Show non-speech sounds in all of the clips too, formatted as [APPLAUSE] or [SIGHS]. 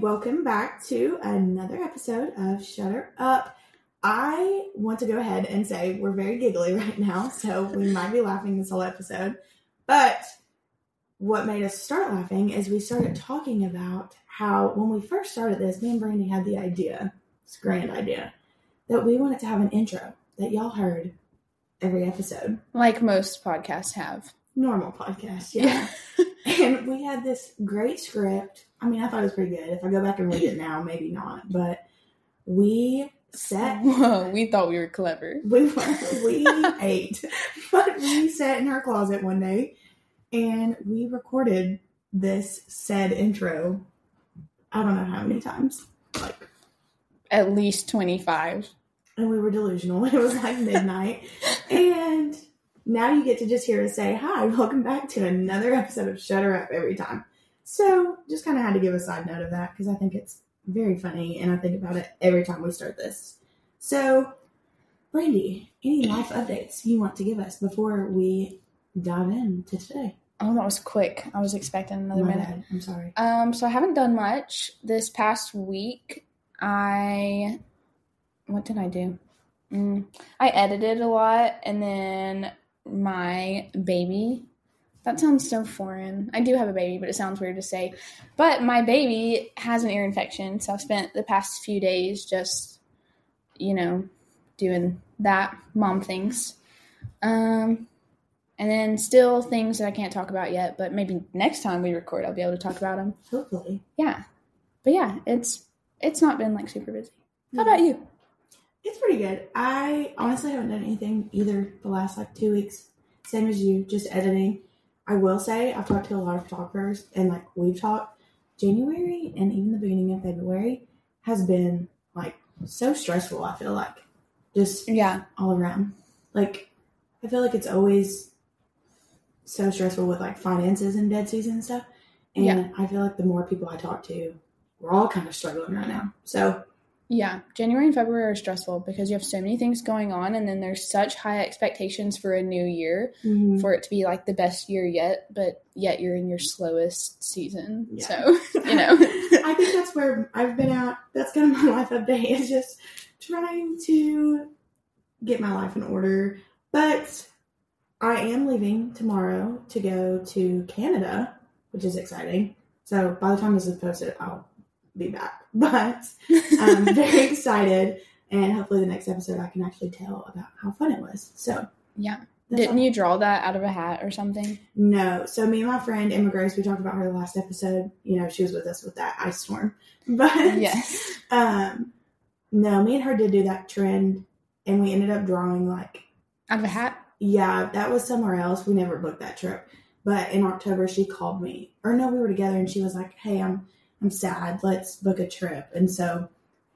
welcome back to another episode of Shutter Up. I want to go ahead and say we're very giggly [LAUGHS] right now, so we might be laughing this whole episode. But what made us start laughing is we started talking about how when we first started this, me and Brandi had the idea, this grand idea, that we wanted to have an intro that y'all heard every episode. Like most podcasts have. Normal podcast, yeah. [LAUGHS] and we had this great script. I mean, I thought it was pretty good. If I go back and read it now, maybe not. But we sat. [LAUGHS] Whoa, we thought we were clever. [LAUGHS] We were, we ate, but we sat in our closet one day and we recorded this said intro. I don't know how many times, like, At least 25. and we were delusional. It was like midnight, and now you get to just hear us say hi. [LAUGHS] Welcome back to another episode of Shutter Up every time. So just kind of had to give a side note of that because I think it's very funny, and I think about it every time we start this. So, Brandi, any life updates you want to give us before we dive into today? Oh, that was quick. I was expecting another My minute. bad. I'm sorry. Um, so I haven't done much this past week. I what did I do? Mm, I edited a lot, and then my baby. That sounds so foreign. I do have a baby, but it sounds weird to say. But my baby has an ear infection, so I've spent the past few days just, you know, doing that mom things. Um, and then still things that I can't talk about yet, but maybe next time we record, I'll be able to talk about them. Hopefully. Yeah, but yeah, it's it's not been like super busy. How about you? It's pretty good. I honestly haven't done anything either the last like two weeks. Same as you, just editing. I will say I've talked to a lot of photographers and like we've talked. January and even the beginning of February has been like so stressful. I feel like just Yeah, all around. Like I feel like it's always so stressful with like finances and dead season and stuff. And Yeah. I feel like the more people I talk to, we're all kind of struggling right now. So yeah. January and February are stressful because you have so many things going on, and then there's such high expectations for a new year mhm. for it to be like the best year yet, but yet you're in your slowest season. Yeah. So [LAUGHS] you know, [LAUGHS] I think that's where I've been at. That's kind of my life update is just trying to get my life in order. But I am leaving tomorrow to go to Canada, which is exciting. So by the time this is posted, I'll be back. But I'm [LAUGHS] very excited, and hopefully the next episode I can actually tell about how fun it was. So yeah. Didn't all. you draw that out of a hat or something? No. So me and my friend Emma Grace, we talked about her the last episode. You know, she was with us with that ice storm. [LAUGHS] But Yes. um no, me and her did do that trend and we ended up drawing like Out of a hat. yeah, that was somewhere else. We never booked that trip. But in October she called me. Or no, we were together and she was like, Hey, I'm I'm sad. Let's book a trip. And so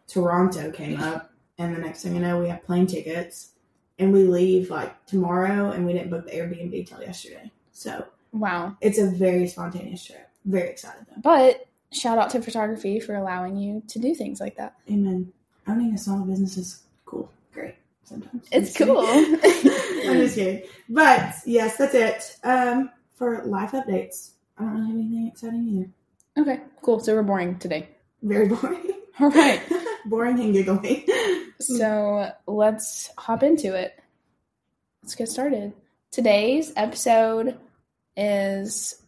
Toronto came up and the next thing you know we have plane tickets and we leave like tomorrow and we didn't book the Airbnb till yesterday. So Wow. it's a very spontaneous trip. Very excited though. But shout out to photography for allowing you to do things like that. Amen. Owning a small business is cool. Great. Sometimes. It's I'm cool. [LAUGHS] I'm just kidding. But yes, that's it. Um, for life updates, I don't really have anything exciting either. Okay, cool. So we're boring today. Very boring. [LAUGHS] All right. [LAUGHS] boring and giggly. [LAUGHS] So let's hop into it. Let's get started. Today's episode is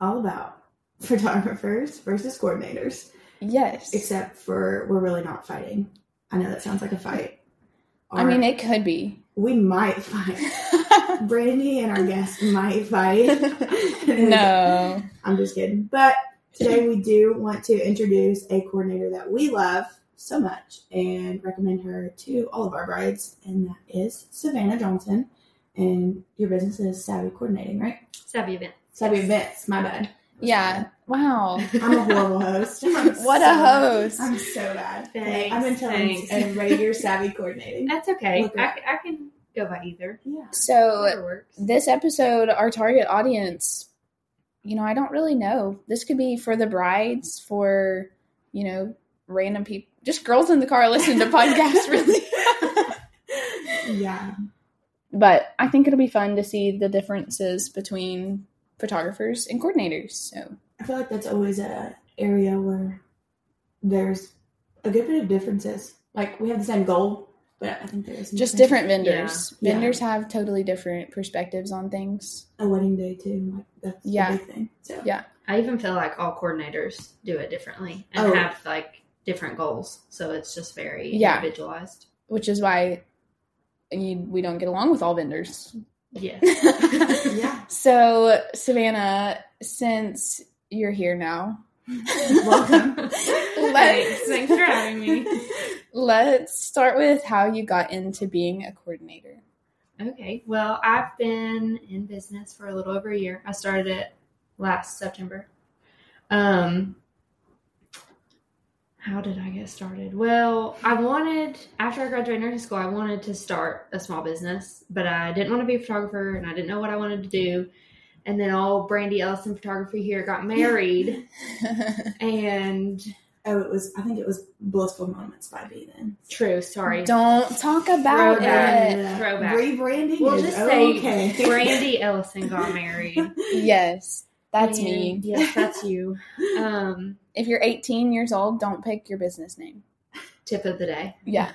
All about photographers versus coordinators. yes. Except for we're really not fighting. I know that sounds like a fight. I mean, it could be. we might fight. Brandi and our guest might fight. no. I'm just kidding. But today we do want to introduce a coordinator that we love so much and recommend her to all of our brides, and that is Savannah Johnson. And your business is Savvy Coordinating, right? Savvy event. Savvy Events, my bad. Yeah. Wow. I'm a horrible host. [LAUGHS] What so- a host. I'm so bad. Thanks, I've been telling thanks. everybody you're Savvy Coordinating. That's okay. I. I can go by either. Yeah. So this episode, our target audience, you know, I don't really know. This could be for the brides, for, you know, random people, just girls in the car listening to podcasts, [LAUGHS] really. yeah. but I think it'll be fun to see the differences between photographers and coordinators. So I feel like that's always a area where there's a good bit of differences. Like we have the same goal, but I think there is some Just different vendors. Yeah. Vendors have totally different perspectives on things. a wedding day too. Like that's Yeah. thing. So Yeah. I even feel like all coordinators do it differently and Oh. have like different goals. So it's just very Yeah. individualized. which is why you, we don't get along with all vendors. Yes. [LAUGHS] yeah. So, Savannah, since you're here now, Welcome. [LAUGHS] Thanks. Thanks for having me. Let's start with how you got into being a coordinator. Okay. Well, I've been in business for a little over a year. I started it last September. Um how did I get started? Well, I wanted after I graduated nursing school, I wanted to start a small business, but I didn't want to be a photographer and I didn't know what I wanted to do. And then all Brandi Ellison photography here got married [LAUGHS] and Oh, it was. I think it was Blissful Moments by B. Then true, sorry. Don't talk about Throwback. it. Throwback. Rebranding. We'll is just say okay. Brandi [LAUGHS] Ellison got married. Yes, that's And- me. Yes, that's you. Um, If you're 18 years old, don't pick your business name. tip of the day. Yeah.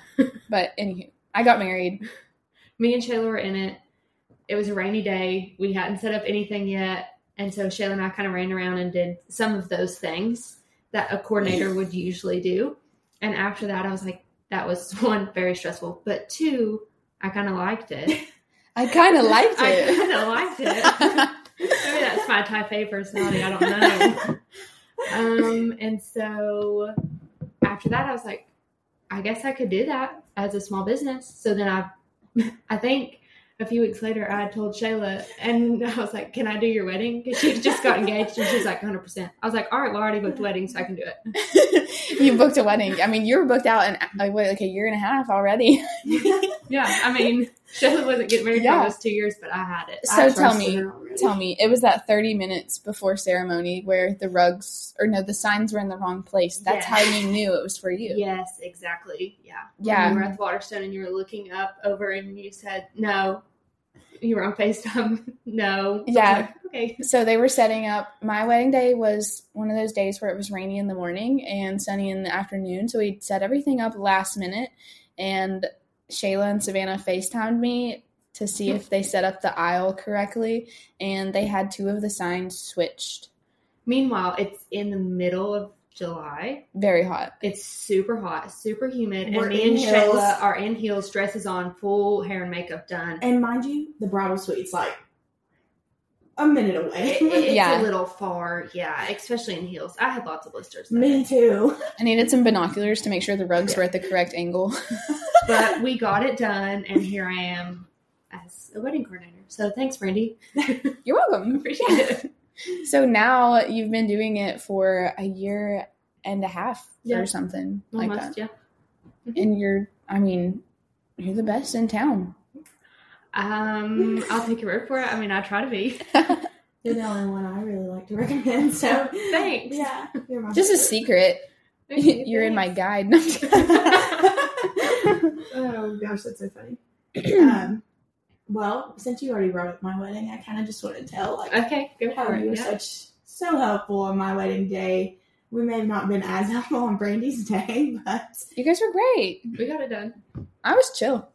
but anywho, I got married. Me and Shayla were in it. It was a rainy day. We hadn't set up anything yet. And so Shayla and I kind of ran around and did some of those things that a coordinator would usually do. And after that, I was like, that was [LAUGHS] one, very stressful. But two, I kind of liked it. [LAUGHS] I kind of [LAUGHS] liked it. I kind of liked it. Maybe that's my type A personality. I don't know. um, and so after that, I was like, I guess I could do that as a small business. So then I, I think a few weeks later, I told Shayla, and [LAUGHS] I was like, "Can I do your wedding?" Because she just got engaged, and she's like, "100." percent I was like, "All right, well, I already booked weddings, so I can do it." [LAUGHS] you booked a wedding. I mean, you were booked out in like, what, like a year and a half already. [LAUGHS] Yeah, I mean, Shayla wasn't getting married Yeah. for those two years, but I had it. So tell me, tell me, it was that 30 minutes before ceremony where the rugs, or no, the signs were in the wrong place. That's how you knew it was for you. Yes, exactly. Yeah. Yeah. When you were at the Waterstone and you were looking up over and you said no. You were on FaceTime. [LAUGHS] no. Yeah. [LAUGHS] okay. So they were setting up. My wedding day was one of those days where it was rainy in the morning and sunny in the afternoon. So we set everything up last minute, and Shayla and Savannah FaceTimed me to see if they set up the aisle correctly, and they had two of the signs switched. Meanwhile, it's in the middle of July. Very hot. It's super hot, super humid, We're and me in and heels. Shayla are in heels, dresses on, full hair and makeup done. And mind you, the bridal suite's like a minute away. It- it's Yeah. a little far, yeah, especially in heels. I had lots of blisters, Me day. too. [LAUGHS] I needed some binoculars to make sure the rugs were at the correct angle. [LAUGHS] but we got it done, and here I am as a wedding coordinator. So thanks, Brandi. [LAUGHS] You're welcome. Appreciate it. So now you've been doing it for a year and a half Yeah. or something like that. yeah. And you're, I mean, you're the best in town. Um, I'll take your word for it. I mean, I try to be. [LAUGHS] You're the only one I really like to recommend. So Thanks. Yeah, you're my Just a favorite. secret. You're in my guide. No, I'm just- [LAUGHS] [LAUGHS] oh gosh, that's so funny. [CLEARS THROAT] um, well, since you already brought up my wedding, I kind of just want to tell like Okay, go how for you were. Yeah. such so helpful on my wedding day. We may have not been as [LAUGHS] helpful on Brandi's day, but you guys were great. We got it done. I was chill.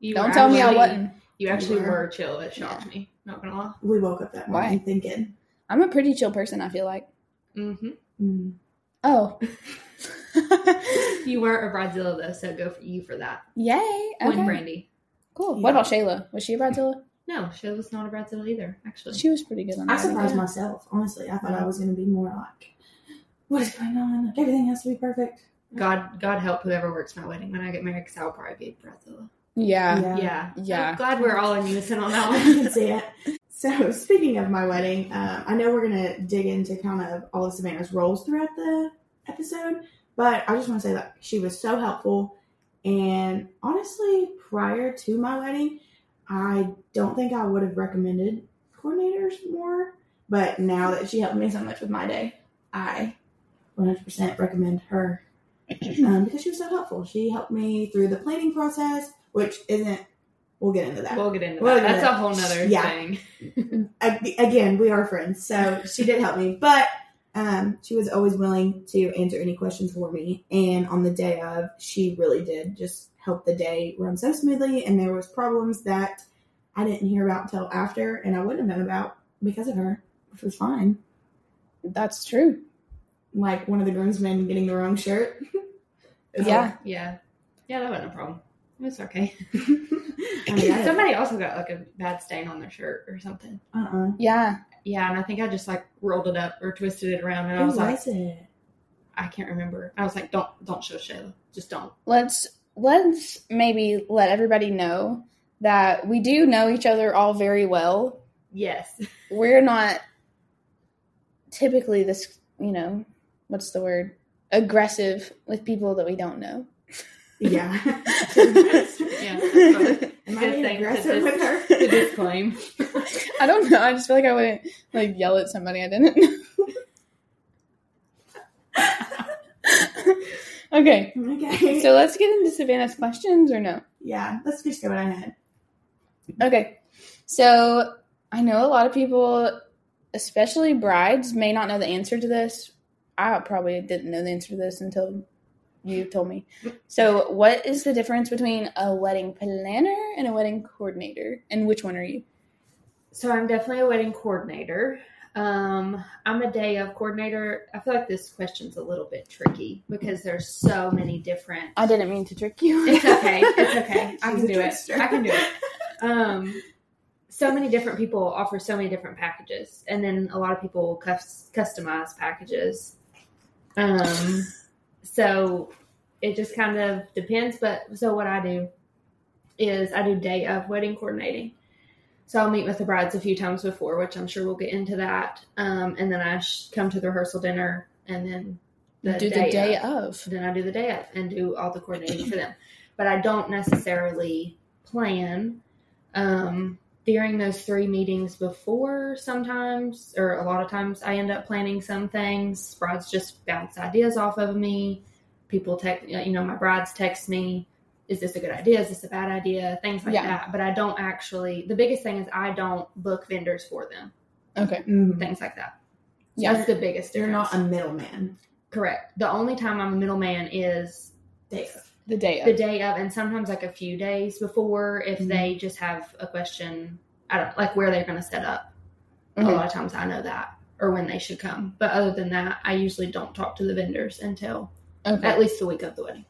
You Don't were tell me I wasn't. You actually were. were chill. It shocked me. Not gonna lie. we woke up that morning thinking, I'm a pretty chill person, I feel like. Mm-hmm. mm, Oh. [LAUGHS] [LAUGHS] You were a bridezilla though, so go for you for that. Yay. One Okay. Brandi. Cool. Yeah. What about Shayla? Was she a Bridezilla? No, Shayla's not a bridezilla either. Actually, She was pretty good on I that. surprised myself. Honestly, I thought I was going to be more like, what is going on? Like everything has to be perfect. God, God help whoever works my wedding when I get married, because I'll probably be a bridezilla. Yeah. Yeah, Yeah. I'm glad we're all in unison on that [LAUGHS] I one. can see it. So, speaking of my wedding, um, I know we're going to dig into kind of all of Savannah's roles throughout the episode, but I just want to say that she was so helpful. And honestly, prior to my wedding, I don't think I would have recommended coordinators more. But now that she helped me so much with my day, I 100% recommend her [CLEARS THROAT] um, because she was so helpful. She helped me through the planning process, which isn't, we'll get into that. We'll get into We'll that. get That's into a whole nother Yeah. thing. [LAUGHS] Ag- again, we are friends, so she did help me. But Um, she was always willing to answer any questions for me, and on the day of, she really did just help the day run so smoothly. And there was problems that I didn't hear about until after, and I wouldn't have known about because of her, which was fine. That's true. Like one of the groomsmen getting the wrong shirt. [LAUGHS] It was Yeah. Yeah. Yeah, that wasn't a problem. It's okay. [LAUGHS] I mean, [LAUGHS] Somebody also got like a bad stain on their shirt or something. uh-uh. Yeah. Yeah, and I think I just like rolled it up or twisted it around, and I Who was like, it? I can't remember. I was like, don't, don't show Shayla. Just don't. Let's let's maybe let everybody know that we do know each other all very well. Yes. [LAUGHS] We're not typically this, you know, what's the word? Aggressive with people that we don't know. [LAUGHS] Yeah. [LAUGHS] Yeah. that's fine. Am I being to aggressive dis- with her? to disclaim. [LAUGHS] I don't know. I just feel like I wouldn't like yell at somebody I didn't know. [LAUGHS] okay, Okay. so let's get into Savannah's questions or no? yeah, let's just go right ahead. Okay, so I know a lot of people, especially brides, may not know the answer to this. I probably didn't know the answer to this until you told me. So, what is the difference between a wedding planner and a wedding coordinator, and which one are you? So I'm definitely a wedding coordinator. Um, I'm a day of coordinator. I feel like this question's a little bit tricky because there's so many different. I didn't mean to trick you. It's okay. It's okay. [LAUGHS] I can do it. I can do it. Um, so many different people offer so many different packages, and then a lot of people cus- customize packages. Um, so it just kind of depends. But so what I do is I do day of wedding coordinating. So I'll meet with the brides a few times before, which I'm sure we'll get into that. Um, and then I sh- come to the rehearsal dinner, and then the do day the day of of. then I do the day of and do all the coordinating for them. But I don't necessarily plan um, during those three meetings before. Sometimes, or a lot of times, I end up planning some things. Brides just bounce ideas off of me. People text, you know, my brides text me. Is this a good idea? Is this a bad idea? Things like Yeah. that. But I don't actually. The biggest thing is I don't book vendors for them. Okay. Mhm. Things like that. Yeah. That's the biggest You're not a middleman. correct. The only time I'm a middleman is Day of. The day of. the day of and sometimes like a few days before if Mhm. they just have a question i don't like where they're going to set up Mhm. a lot of times i know that or when they should come but other than that i usually don't talk to the vendors until Okay. at least the week of the wedding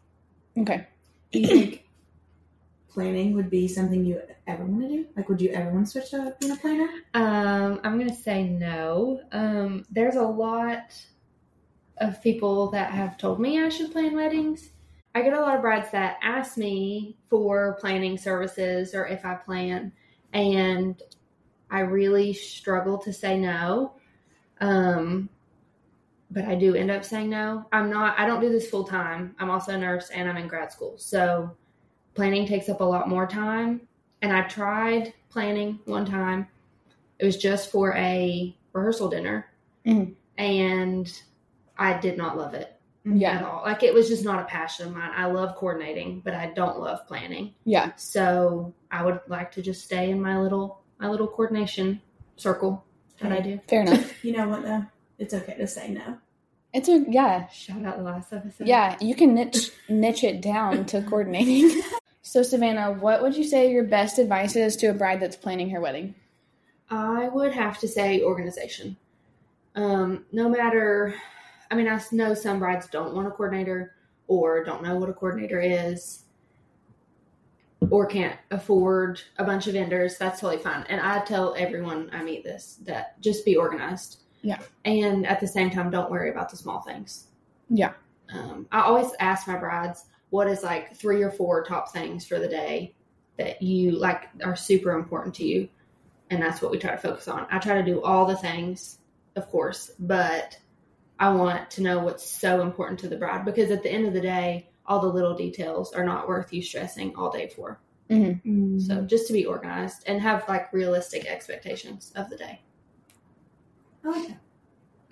Okay. Do you think planning would be something you ever want to do? Like, would you ever want to switch to being a planner? um, i'm going to say no um, there's a lot of people that have told me i should plan weddings i get a lot of brides that ask me for planning services or if i plan and I really struggle to say no. Um, but I do end up saying no. I'm not, I don't do this full time. I'm also a nurse and I'm in grad school. So planning takes up a lot more time. And I tried planning one time. It was just for a rehearsal dinner. Mhm. And I did not love it Yeah. at all. Like it was just not a passion of mine. I love coordinating, but I don't love planning. Yeah. So I would like to just stay in my little my little coordination circle that I do. Fair [LAUGHS] enough. You know what, though? It's okay to say no. It's a yeah. Shout out the last episode. Yeah, you can niche niche it down to [LAUGHS] coordinating. so Savannah, what would you say your best advice is to a bride that's planning her wedding? I would have to say organization. Um, no matter, I mean, I know some brides don't want a coordinator or don't know what a coordinator is or can't afford a bunch of vendors. That's totally fine. And I tell everyone I meet this that just be organized. Yeah. And at the same time, don't worry about the small things. Yeah. Um, I always ask my brides what is like three or four top things for the day that you like are super important to you and that's what we try to focus on. I try to do all the things, of course, but I want to know what's so important to the bride because at the end of the day, all the little details are not worth you stressing all day for. Mm-hmm. So just to be organized and have like realistic expectations of the day. I like that.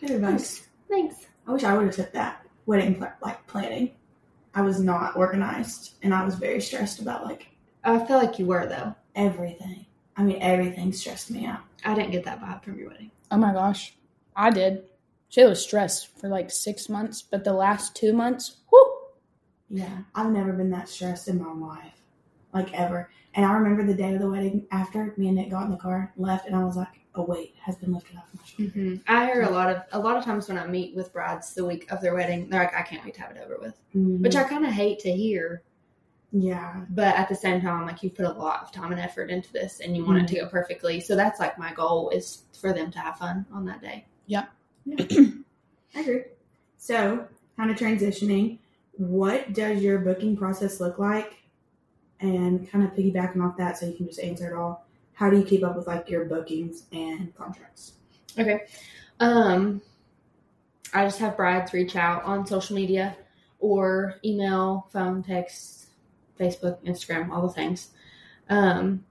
Good advice. Thanks. I wish I would have took that wedding pl- like planning. I was not organized, and I was very stressed about like I feel like you were though. everything. I mean, everything stressed me out. I didn't get that vibe from your wedding. Oh my gosh, I did. Shayla was stressed for like six months, but the last two months, whoo, Yeah, I've never been that stressed in my life, like ever. And I remember the day of the wedding after me and Nick got in the car, left, and I was like, a weight has been lifted off my shoulders. hmm I hear a lot of a lot of times when I meet with brides the week of their wedding, they're like, "I can't wait to have it over with," Mhm. which I kind of hate to hear. yeah, But at the same time, like you put a lot of time and effort into this, and you want it to go perfectly. So that's like my goal is for them to have fun on that day. [CLEARS THROAT] I agree. So, kind of transitioning, what does your booking process look like? And kind of piggybacking off that, so you can just answer it all. How do you keep up with like your bookings and contracts? Okay. Um, I just have brides reach out on social media or email, phone, text, Facebook, Instagram, all the things. Um,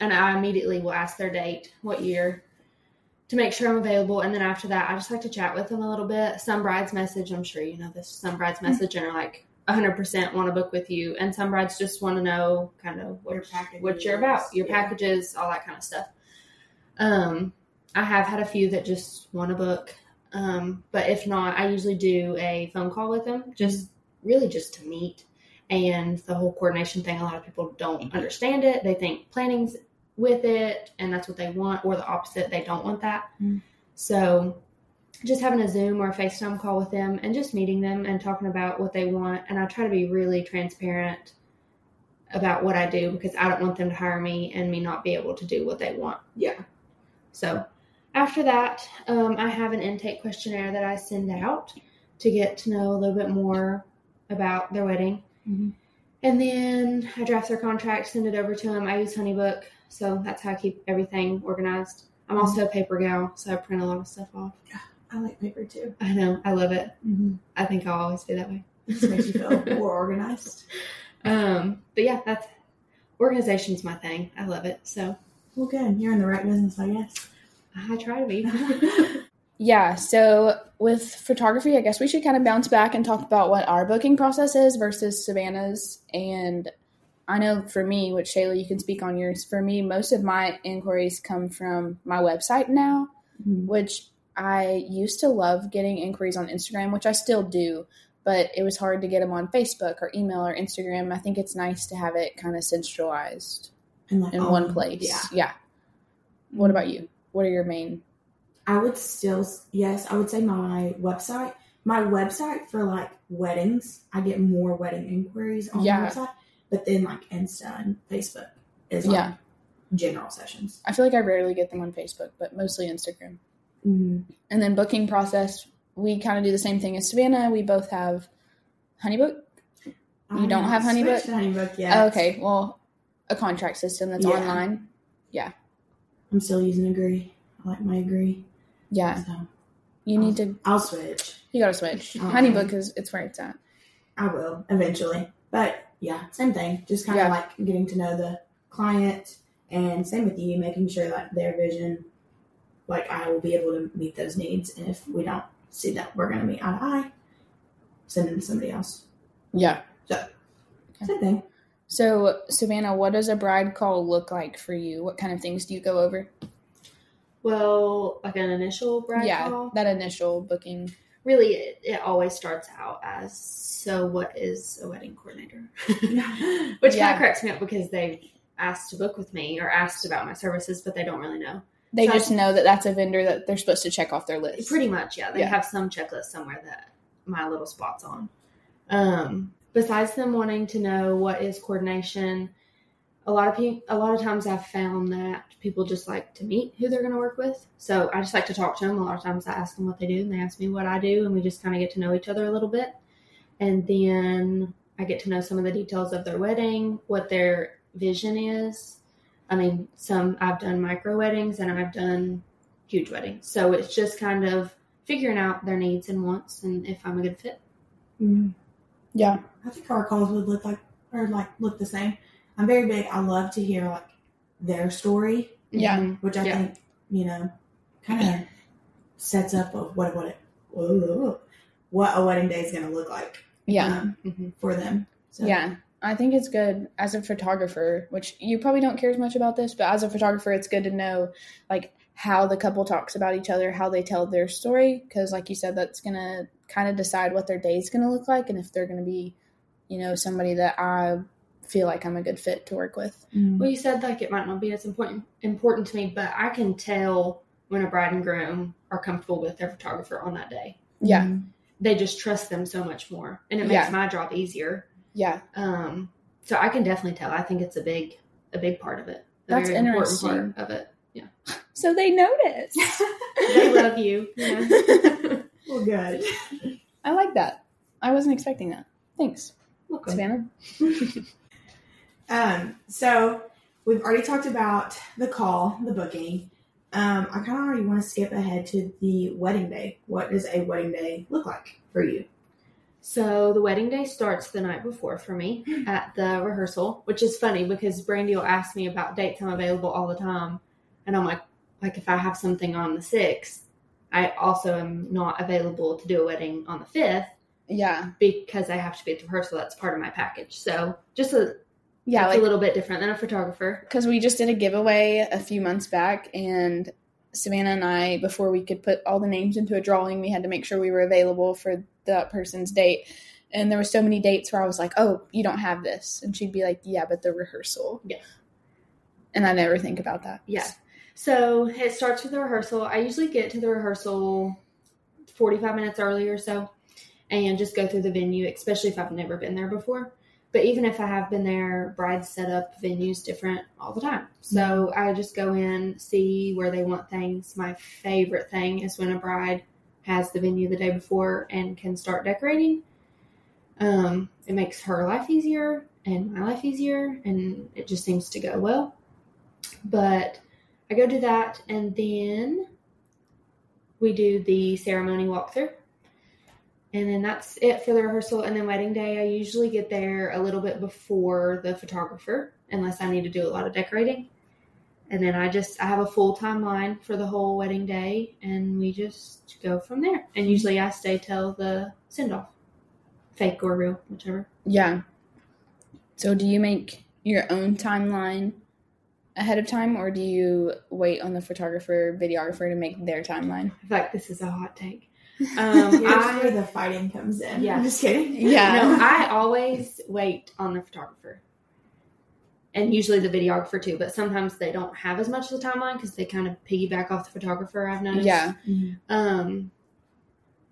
and I immediately will ask their date, what year, to make sure I'm available. And then after that, I just like to chat with them a little bit. Some brides message, I'm sure you know this, some brides message and are like 100% want to book with you. And some brides just want to know kind of what, Your packages, what you're about, your yeah. packages, all that kind of stuff. Um, I have had a few that just want to book. Um, but if not, I usually do a phone call with them, just really just to meet. And the whole coordination thing, a lot of people don't understand it. They think planning's with it and that's what they want, or the opposite, they don't want that. Mm. So just having a Zoom or a FaceTime call with them and just meeting them and talking about what they want. And I try to be really transparent about what I do because I don't want them to hire me and me not be able to do what they want. Yeah. So after that, um, I have an intake questionnaire that I send out to get to know a little bit more about their wedding. Mhm. And then I draft their contract, send it over to them. I use Honeybook, so that's how I keep everything organized. I'm also a paper gal, so I print a lot of stuff off. Yeah, I like paper too. I know, I love it. Mm-hmm. I think I'll always be that way. This makes you feel [LAUGHS] more organized. Um, but yeah, that's organization's my thing. I love it. So Well, good. You're in the right business, I guess. I try to be. [LAUGHS] Yeah, so with photography, I guess we should kind of bounce back and talk about what our booking process is versus Savannah's. And I know for me, which Shayla, you can speak on yours. For me, most of my inquiries come from my website now, Mhm. which I used to love getting inquiries on Instagram, which I still do, but it was hard to get them on Facebook or email or Instagram. I think it's nice to have it kind of centralized like in all one place. Yeah. Yeah. What about you? What are your main? I would still, yes, I would say my website. My website for like weddings, I get more wedding inquiries on Yeah. the website. But then like Insta and Facebook is like Yeah. general sessions. I feel like I rarely get them on Facebook, but mostly Instagram. Mm. And then booking process, we kind of do the same thing as Savannah. We both have Honeybook. I don't have Honeybook? Honeybook yet. Oh, okay, well, a contract system that's Yeah. online. Yeah. I'm still using Agree. I like my Agree. Yeah, So you need to. I'll switch. You gotta switch. Honeybook is it's where it's at. I will eventually. But yeah, same thing. Just kind of Yeah. like getting to know the client and same with you, making sure that their vision, like I will be able to meet those needs. And if we don't see that we're going to meet eye to eye, send them to somebody else. Yeah. So same thing. So Savannah, what does a bride call look like for you? What kind of things do you go over? Well, like an initial bride yeah, call. that initial booking. Really it, it always starts out as so what is a wedding coordinator? [LAUGHS] Which kind of cracks me up because they've asked to book with me or asked about my services but they don't really know. They So I- just know that that's a vendor that they're supposed to check off their list. pretty much yeah. They Yeah. have some checklist somewhere that my little spot's on. Um besides them wanting to know what is coordination a lot of people a lot of times i've found that people just like to meet who they're going to work with so i just like to talk to them a lot of times i ask them what they do and they ask me what i do and we just kind of get to know each other a little bit and then i get to know some of the details of their wedding what their vision is i mean some i've done micro weddings and i've done huge weddings so it's just kind of figuring out their needs and wants and if i'm a good fit Mm. Yeah. I think our calls would look like, or like look the same. I'm very big. I love to hear like their story, Yeah. Mhm. which I Yeah. think, you know, kind of sets up of what, what it, whoa, what a wedding day is going to look like. Yeah. um, Mhm. for them. So, Yeah. I think it's good as a photographer, which you probably don't care as much about this, but as a photographer, it's good to know like how the couple talks about each other, how they tell their story, because like you said, that's gonna kind of decide what their day is gonna look like, and if they're gonna be, you know, somebody that I feel like I'm a good fit to work with. Well, you said like it might not be as important important to me, but I can tell when a bride and groom are comfortable with their photographer on that day. Yeah, They just trust them so much more, and it makes Yeah. my job easier. yeah, Um, so I can definitely tell. I think it's a big, a big part of it. A That's very important interesting. part of it. Yeah. [LAUGHS] So they notice. [LAUGHS] They love you. Yeah. [LAUGHS] well, good. I like that. I wasn't expecting that. Thanks, Welcome. Savannah. Um, so we've already talked about the call, the booking. Um, I kind of already want to skip ahead to the wedding day. What does a wedding day look like for you? So the wedding day starts the night before for me at the rehearsal, which is funny because Brandi will ask me about dates I'm available all the time, and I'm like, like if I have something on the sixth, I also am not available to do a wedding on the fifth Yeah, because I have to be at the rehearsal. That's part of my package. So just a yeah, it's like a little bit different than a photographer. because we just did a giveaway a few months back and savannah and i before we could put all the names into a drawing we had to make sure we were available for that person's date and there were so many dates where i was like oh you don't have this and she'd be like yeah but the rehearsal Yeah. and i never think about that Yeah. So it starts with the rehearsal. I usually get to the rehearsal 45 minutes early or so and just go through the venue, especially if I've never been there before. But even if I have been there, brides set up venues different all the time. So I just go in, see where they want things. My favorite thing is when a bride has the venue the day before and can start decorating. Um, it makes her life easier and my life easier, and it just seems to go well. But I go do that, and then we do the ceremony walkthrough. And then that's it for the rehearsal. And then wedding day, I usually get there a little bit before the photographer, unless I need to do a lot of decorating. And then I just I have a full timeline for the whole wedding day, and we just go from there. And usually I stay till the send off, fake or real, whichever. yeah so do you make your own timeline ahead of time or do you wait on the photographer videographer to make their timeline I feel like this is a hot take. Um, [LAUGHS] Here's I- where the fighting comes in. Yeah. I'm just kidding. [LAUGHS] Yeah. No, I always wait on the photographer. And usually the videographer too, but sometimes they don't have as much of the timeline because they kind of piggyback off the photographer, I've noticed. yeah Um,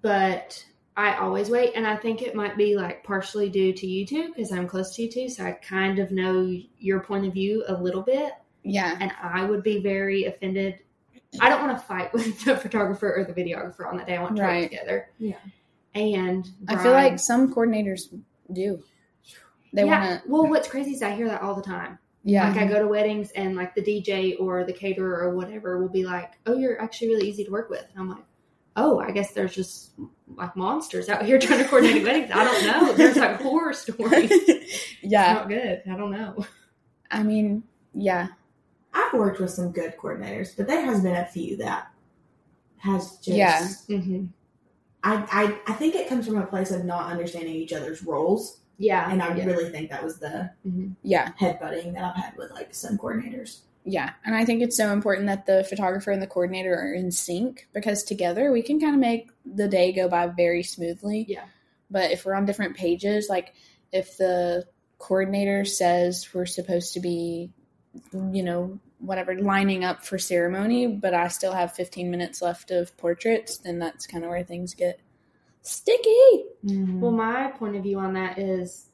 but I always wait, and I think it might be like partially due to you two because I'm close to you two, so I kind of know your point of view a little bit, yeah and I would be very offended. I don't want to fight [LAUGHS] with the photographer or the videographer on that day. I want to Right. work together. Yeah. And I feel like some coordinators do. They yeah. want to, Well, what's crazy is I hear that all the time. yeah, Like I go to weddings and like the DJ or the caterer or whatever will be like, "Oh, you're actually really easy to work with." And I'm like, "Oh, I guess there's just like monsters out here [LAUGHS] trying to coordinate weddings. I don't know. There's like horror stories. [LAUGHS] It's yeah. not good. I don't know." I mean, yeah, I've worked with some good coordinators, but there has been a few that has just Yeah. Mm-hmm. I, I I think it comes from a place of not understanding each other's roles. Yeah, And I yeah. really think that was the Mhm. yeah, headbutting that I've had with like some coordinators. yeah. And I think it's so important that the photographer and the coordinator are in sync because together we can kind of make the day go by very smoothly. Yeah. But if we're on different pages, like if the coordinator says we're supposed to be, you know, whatever, lining up for ceremony, but I still have 15 minutes left of portraits, then that's kind of where things get sticky. Mm-hmm. Well, my point of view on that is,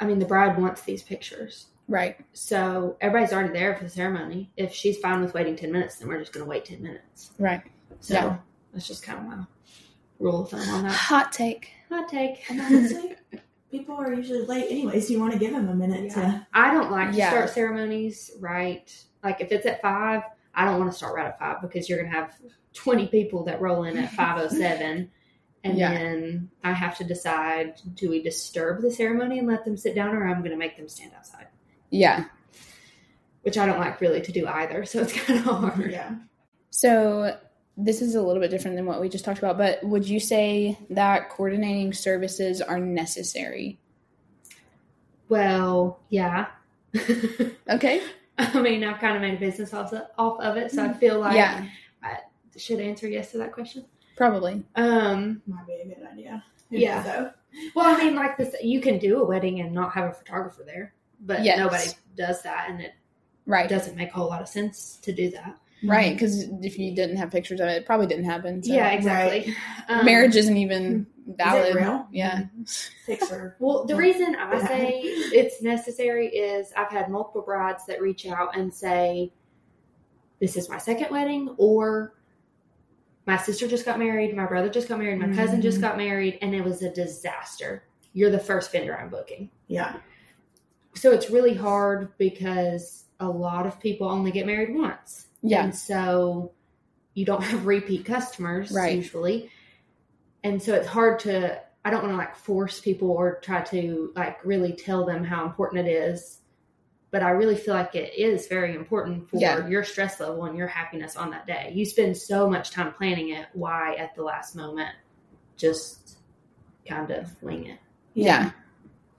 I mean, the bride wants these pictures. Right. So everybody's already there for the ceremony. If she's fine with waiting 10 minutes, then we're just going to wait 10 minutes. Right. So Yeah. that's just kind of my rule of thumb on that. Hot take. Hot take. [LAUGHS] And honestly, people are usually late anyways. You want to give them a minute Yeah. I don't like to Yeah. start ceremonies right. Like if it's at five, I don't want to start right at five because you're going to have 20 people that roll in at 507. [LAUGHS] And Yeah. then I have to decide do we disturb the ceremony and let them sit down or I'm going to make them stand outside, Yeah. which I don't like really to do either. So it's kind of [LAUGHS] hard. Yeah. So this is a little bit different than what we just talked about, but would you say that coordinating services are necessary? Well, yeah. [LAUGHS] Okay. I mean, I've kind of made a business off of, off of it, so I feel like yeah, I should answer yes to that question. probably. Um, Might be a good idea. Who Yeah. though? well, I mean, like this, you can do a wedding and not have a photographer there, but Yes. nobody does that, and it Right, doesn't make a whole lot of sense to do that. Right. Because if you didn't have pictures of it, it probably didn't happen. So. yeah, exactly. Um, marriage isn't even valid. real? Yeah, Picture. Well, the reason I say it's necessary is I've had multiple brides that reach out and say, This is my second wedding, or my sister just got married, my brother just got married, my cousin just Mhm. got married, and it was a disaster. You're the first vendor I'm booking. Yeah. So it's really hard because a lot of people only get married once. Yeah, And so you don't [LAUGHS] have repeat customers Right. usually. And so it's hard to I don't want to like force people or try to like really tell them how important it is. But I really feel like it is very important for Yeah. your stress level and your happiness on that day. You spend so much time planning it. Why at the last moment just kind of wing it? yeah,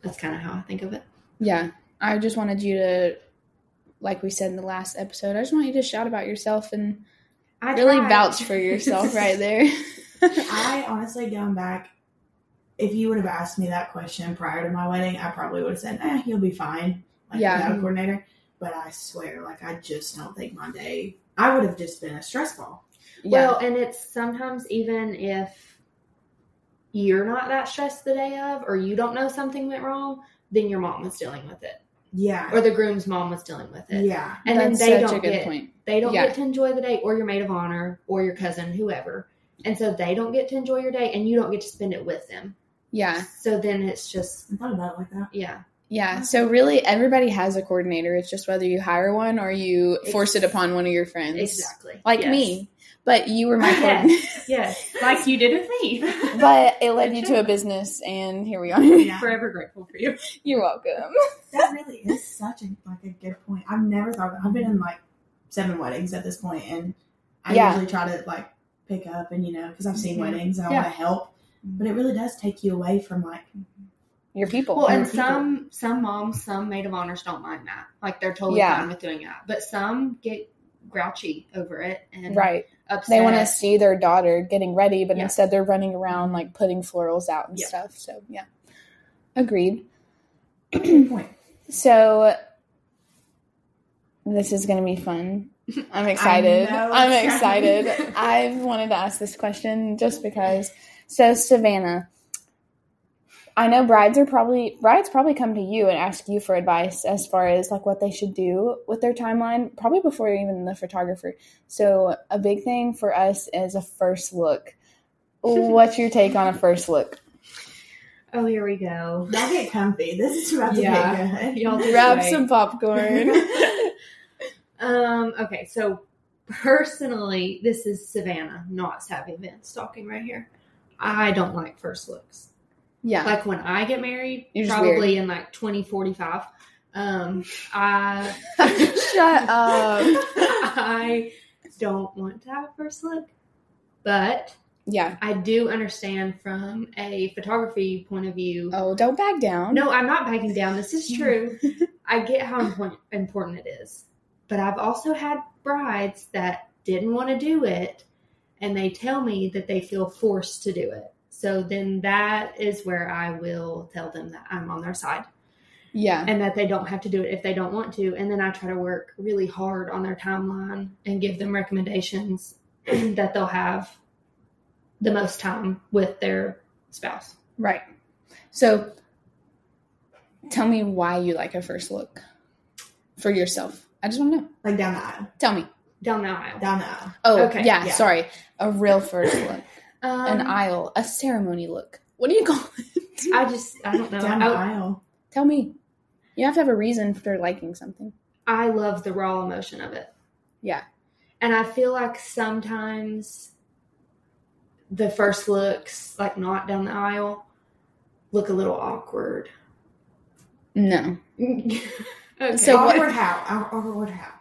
That's kind of how I think of it. yeah. I just wanted you to, like we said in the last episode, I just want you to shout about yourself and I really tried. vouch for yourself [LAUGHS] right there. [LAUGHS] I honestly, going back, if you would have asked me that question prior to my wedding, I probably would have said, "Eh, you'll be fine." Like, Yeah. without a coordinator. But I swear, like, I just don't think my day. I would have just been a stress ball. yeah, Well, and it's sometimes even if you're not that stressed the day of, or you don't know something went wrong, then your mom is dealing with it, Yeah. or the groom's mom was dealing with it, Yeah. and that's then they such don't a good get point. they don't Yeah. get to enjoy the day, or your maid of honor, or your cousin, whoever, and so they don't get to enjoy your day, and you don't get to spend it with them. Yeah, So then it's just I thought about it like that. yeah, yeah. So really, everybody has a coordinator. It's just whether you hire one or you force it upon one of your friends. exactly Like Yes. me, but you were my Yes. [LAUGHS] Yes, like you did with me. [LAUGHS] but it led you to a business, and here we are. Yeah. [LAUGHS] Forever grateful for you. You're welcome. That really is such a like a good point. I've never thought. Of, I've been in like seven weddings at this point, and I Yeah. usually try to like pick up and you know because I've seen Mhm. weddings and I Yeah. want to help, but it really does take you away from like Your people. Well, and people. some some moms, some maid of honors don't mind that. Like they're totally Yeah. fine with doing that. But some get grouchy over it and right. They want to see their daughter getting ready, but Yeah. instead they're running around like putting florals out and Yeah. stuff. So, yeah. Agreed. point. [CLEARS THROAT] So, this is going to be fun. [LAUGHS] I'm excited. I'm [LAUGHS] excited. I've wanted to ask this question just because. So, Savannah, I know brides are probably brides probably come to you and ask you for advice as far as like what they should do with their timeline, probably before even the photographer. So, a big thing for us is a first look. What's your take on a first look? Oh, here we go. Y'all get comfy. This is about to Yeah. get good. [LAUGHS] Y'all Grab some popcorn. [LAUGHS] um. Okay. So personally, this is Savannah, not Savvy Events, talking right here. I don't like first looks. Yeah. Like when I get married, You're probably in like twenty forty five. Um. [LAUGHS] I Shut up. [LAUGHS] I don't want to have a first look, but Yeah. I do understand from a photography point of view. Oh, don't back down. No, I'm not backing down. This is [LAUGHS] true. I get how important, important it is. But I've also had brides that didn't want to do it and they tell me that they feel forced to do it. So then that is where I will tell them that I'm on their side Yeah. and that they don't have to do it if they don't want to. And then I try to work really hard on their timeline and give them recommendations [CLEARS THROAT] that they'll have the most time with their spouse. Right. So tell me why you like a first look for yourself. I just want to know. Like down the aisle. Tell me. Down the aisle. Down the aisle. Oh, Okay, yeah, yeah. sorry. A real first look. Um, An aisle, a ceremony look. What do you call it? I just, I don't know. Down the I, aisle. Tell me. You have to have a reason for liking something. I love the raw emotion of it. Yeah. And I feel like sometimes the first looks, like not down the aisle, look a little awkward. No. [LAUGHS] okay. So what- awkward how? Awkward how?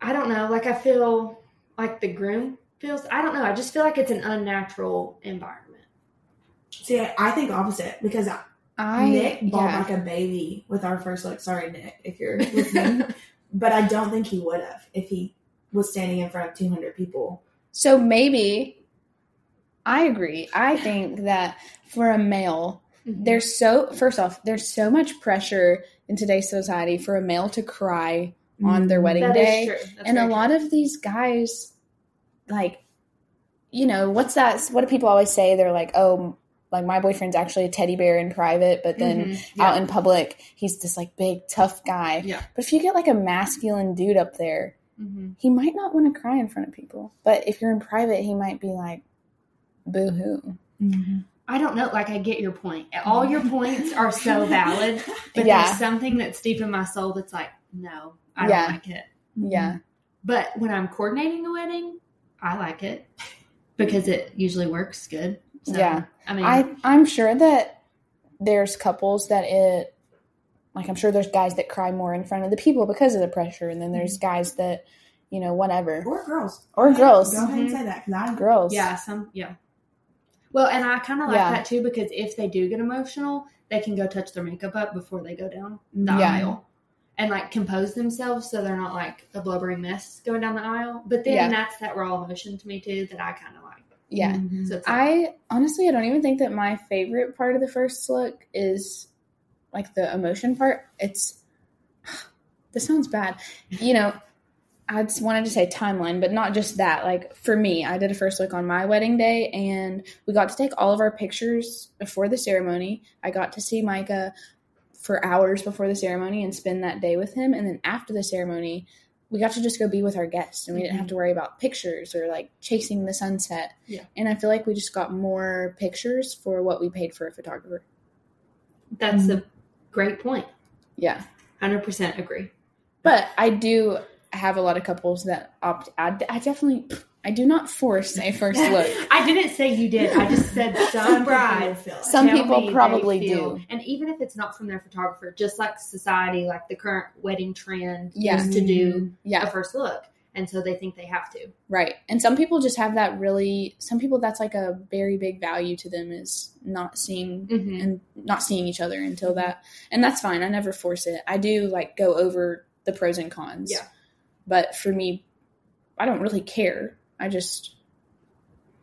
I don't know. Like I feel like the groom feels. I don't know. I just feel like it's an unnatural environment. See, I think opposite because I, I Nick bawled yeah. like a baby with our first look. Sorry, Nick, if you're listening, [LAUGHS] but I don't think he would have if he was standing in front of 200 people. So maybe I agree. I think that for a male, Mhm. there's so first off, there's so much pressure in today's society for a male to cry on their wedding That is day. true. That's and a very lot of these guys like you know, what's that what do people always say? They're like, "Oh, like my boyfriend's actually a teddy bear in private, but then Mhm. out in public, he's this like big tough guy." Yeah. But if you get like a masculine dude up there, Mhm. he might not want to cry in front of people. But if you're in private, he might be like, boo hoo. Mm-hmm. I don't know. Like, I get your point. All your points are so [LAUGHS] valid, but Yeah. there's something that's deep in my soul that's like, no, I Yeah. don't like it. Yeah. But when I'm coordinating a wedding, I like it [LAUGHS] because it usually works good. So, Yeah. I mean, I, I'm sure that there's couples that it, like, I'm sure there's guys that cry more in front of the people because of the pressure. And then there's guys that, you know, whatever. Or girls. Or girls. Go ahead and Mhm. say that because I Girls. yeah, some, yeah. Well, and I kind of like Yeah. that too because if they do get emotional, they can go touch their makeup up before they go down the Yeah. aisle and like compose themselves so they're not like a blubbering mess going down the aisle. But then Yeah. that's that raw emotion to me too that I kind of like. Yeah. Mhm. So it's like, I honestly, I don't even think that my favorite part of the first look is like the emotion part. It's [SIGHS] this sounds bad, you know. I just wanted to say timeline, but not just that. Like for me, I did a first look on my wedding day, and we got to take all of our pictures before the ceremony. I got to see Micah for hours before the ceremony and spend that day with him, and then after the ceremony, we got to just go be with our guests, and we didn't have to mm-hmm. worry about pictures or like chasing the sunset. Yeah. And I feel like we just got more pictures for what we paid for a photographer. that's mm-hmm. a great point. Yeah. 100% agree. But I do have a lot of couples that opt. I, I definitely, I do not force a first [LAUGHS] look. I didn't say you did. I just said [LAUGHS] some people. Some people probably do. And even if it's not from their photographer, just like society, like the current wedding trend Yeah. is to do a Yeah, first look. And so they think they have to. right. And some people just have that really. Some people that's like a very big value to them is not seeing Mm-hmm. and not seeing each other until that, and that's fine. I never force it. I do like go over the pros and cons. Yeah. But for me, I don't really care. I just,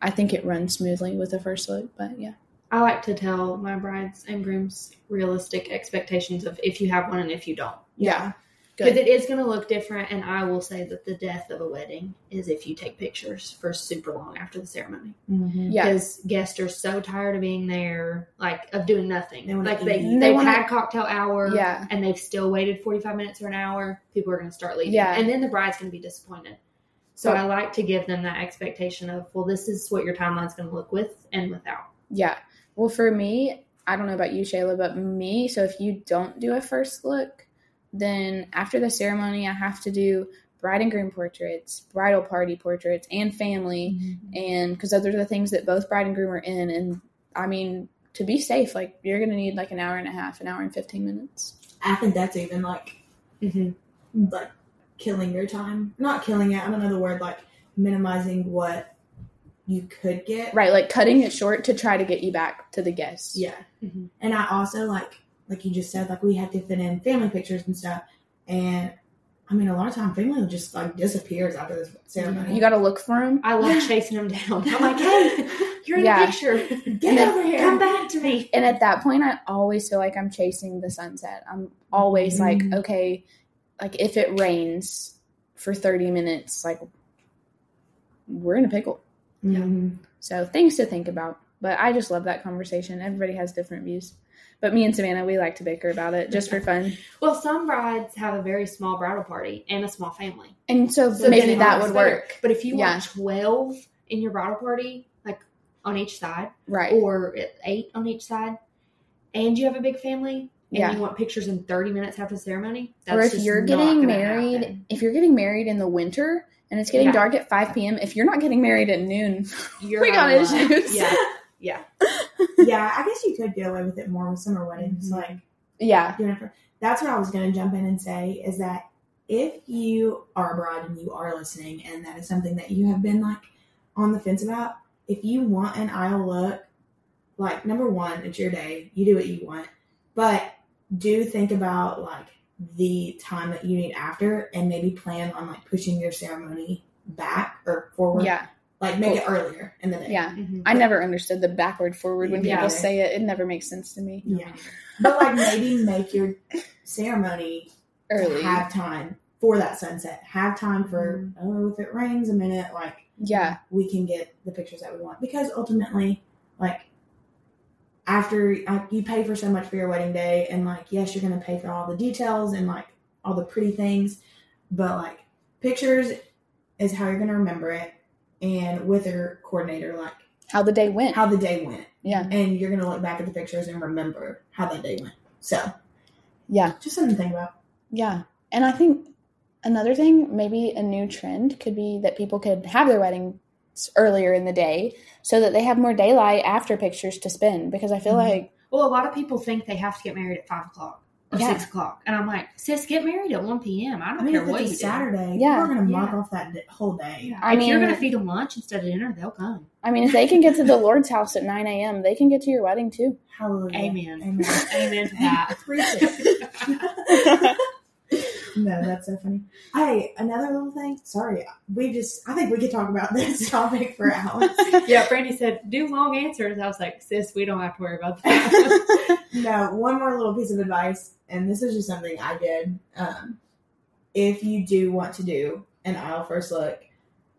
I think it runs smoothly with the first look. But yeah. I like to tell my brides and grooms realistic expectations of if you have one and if you don't. Yeah. Because Good. it is going to look different. And I will say that the death of a wedding is if you take pictures for super long after the ceremony. Mhm. Yeah. because guests are so tired of being there, like of doing nothing. They wanna like they eat. they've wanna- had cocktail hour, Yeah. and they've still waited forty five minutes or an hour. People are going to start leaving, Yeah. and then the bride's going to be disappointed. So But- I like to give them that expectation of, well, this is what your timeline's going to look with and without. Yeah. Well, for me, I don't know about you, Shayla, but me, so if you don't do a first look, then after the ceremony, I have to do bride and groom portraits, bridal party portraits, and family. And because those are the things that both bride and groom are in. And I mean, to be safe, like you're going to need like an hour and a half, an hour and 15 minutes. I think that's even like Mm-hmm. like killing your time. Not killing it. I don't know the word. Like minimizing what you could get. Right. Like cutting it short to try to get you back to the guests. Yeah. Mhm. And I also like like you just said, like we had to fit in family pictures and stuff. And I mean, a lot of time family just like disappears after this ceremony. You got to look for them. I love chasing them down. I'm like, [LAUGHS] hey, you're in Yeah. the picture. get over here. Come back to me. And at that point, I always feel like I'm chasing the sunset. I'm always like, Mhm. okay, like if it rains for 30 minutes, like we're in a pickle. Mhm. So things to think about. But I just love that conversation. Everybody has different views. But me and Savannah, we like to bicker about it just for fun. Well, some brides have a very small bridal party and a small family. And so, So maybe that would better. work. But if you Yeah. want 12 in your bridal party, like on each side, Right. or eight on each side, and you have a big family, and Yeah. you want pictures in 30 minutes after the ceremony, or if just you're not getting married, happen. if you're getting married in the winter and it's getting Yeah. dark at 5 p.m., if you're not getting married at noon, [LAUGHS] you're we got out of luck. issues. Yeah, [LAUGHS] yeah. yeah, I guess you could get away with it more with summer weddings. Mhm. Like yeah. for, that's what I was going to jump in and say is that if you are abroad and you are listening, and that is something that you have been like on the fence about, if you want an aisle look, like number one, it's your day, you do what you want. But do think about like the time that you need after and maybe plan on like pushing your ceremony back or forward. Yeah. Like make it earlier in the day. Yeah. Mhm. I never understood the backward forward when Yeah. people say it. It never makes sense to me. Yeah. But like maybe make your ceremony Early. have time for that sunset. Have time for oh if it rains a minute, like Yeah. we can get the pictures that we want. Because ultimately, like after like, you pay for so much for your wedding day, and like yes, you're gonna pay for all the details and like all the pretty things, but like pictures is how you're gonna remember it, and with your coordinator, like How the day went. how the day went, yeah. and you're gonna look back at the pictures and remember how that day went. So Yeah. just something to think about. Yeah. And I think another thing, maybe a new trend could be that people could have their weddings earlier in the day so that they have more daylight after pictures to spend because I feel Mhm. like Well, a lot of people think they have to get married at five o'clock or Yeah. six o'clock, and I'm like, sis, get married at one p.m. I don't I mean, care if what it's you a Saturday, Yeah. we're gonna mark Yeah. off that whole day. do. I if you're gonna feed them lunch instead of dinner, they'll come. I mean if they can get to the Lord's house at 9 a.m., they can get to your wedding too. Hallelujah. Amen. Amen. Amen to that. [LAUGHS] [LAUGHS] [LAUGHS] No, that's so funny. Hey, another little thing. Sorry, we just. I think we could talk about [LAUGHS] this topic for hours. [LAUGHS] yeah, Brandi said, do long answers. I was like, sis, we don't have to worry about that. [LAUGHS] no, one more little piece of advice, and this is just something I did. Um, if you do want to do an aisle first look,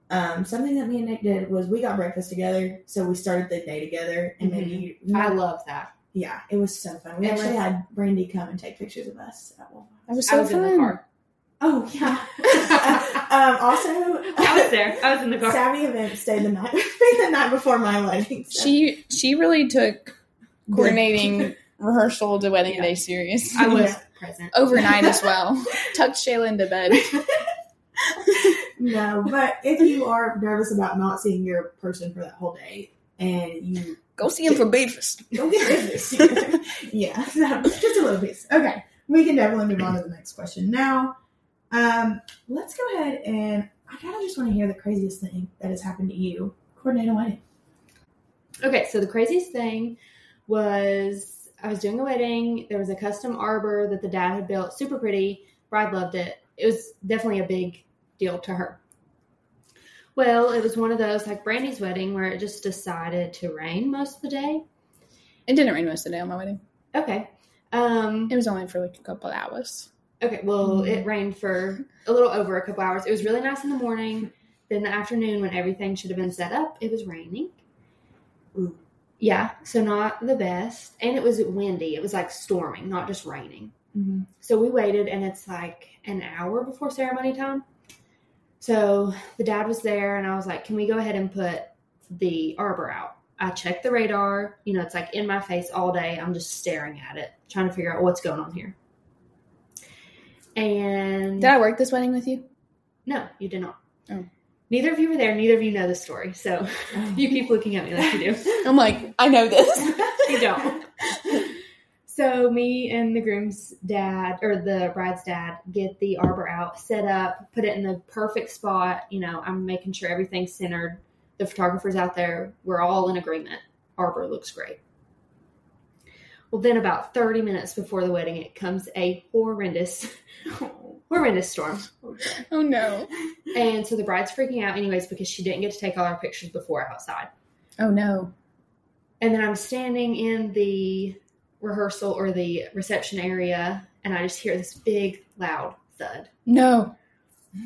um, something that me and Nick did was we got breakfast together, so we started the day together, and maybe I love that. Yeah, it was so fun. We And actually let's- had Brandi come and take pictures of us at Walmart. That was I so was fun. in the car. Oh yeah. [LAUGHS] um, also, I was there. I was in the car. Savvy event stayed the night [LAUGHS] stayed the night before my wedding. so- She she really took coordinating [LAUGHS] rehearsal to wedding Yeah. day serious. I was Yeah. present. Overnight as well. Tucked Shayla into bed. no, but if you are nervous about not seeing your person for that whole day and you Go see him for breakfast. don't get this, [LAUGHS] yeah, [LAUGHS] so just a little piece. Okay, we can definitely move on to the next question now. Um, let's go ahead and I kind of just want to hear the craziest thing that has happened to you coordinate a wedding. Okay, so the craziest thing was I was doing a wedding. There was a custom arbor that the dad had built, super pretty. Bride loved it. It was definitely a big deal to her. Well, it was one of those like Brandi's wedding where it just decided to rain most of the day. It didn't rain most of the day on my wedding. Okay. Um It was only for like a couple hours. okay, well, Mm. it rained for a little over a couple hours. It was really nice in the morning. Then the afternoon when everything should have been set up, it was raining. Ooh. Yeah, so not the best. And it was windy. It was like storming, not just raining. Mm-hmm. So we waited, and it's like an hour before ceremony time. So the dad was there, and I was like, Can we go ahead and put the arbor out? I checked the radar. You know, it's like in my face all day. I'm just staring at it, trying to figure out what's going on here. And Did I work this wedding with you? no, you did not. Oh. Neither of you were there. Neither of you know the story. So oh. [LAUGHS] you keep looking at me like you do. [LAUGHS] I'm like, I know this. [LAUGHS] you don't. So me and the groom's dad or the bride's dad get the arbor out, set up, put it in the perfect spot. You know, I'm making sure everything's centered. The photographer's out there. We're all in agreement. Arbor looks great. Well, then about 30 minutes before the wedding, it comes a horrendous, [LAUGHS] horrendous storm. Oh no. And so the bride's freaking out anyways because she didn't get to take all our pictures before outside. Oh no. And then I'm standing in the rehearsal or the reception area, and I just hear this big, loud thud. No.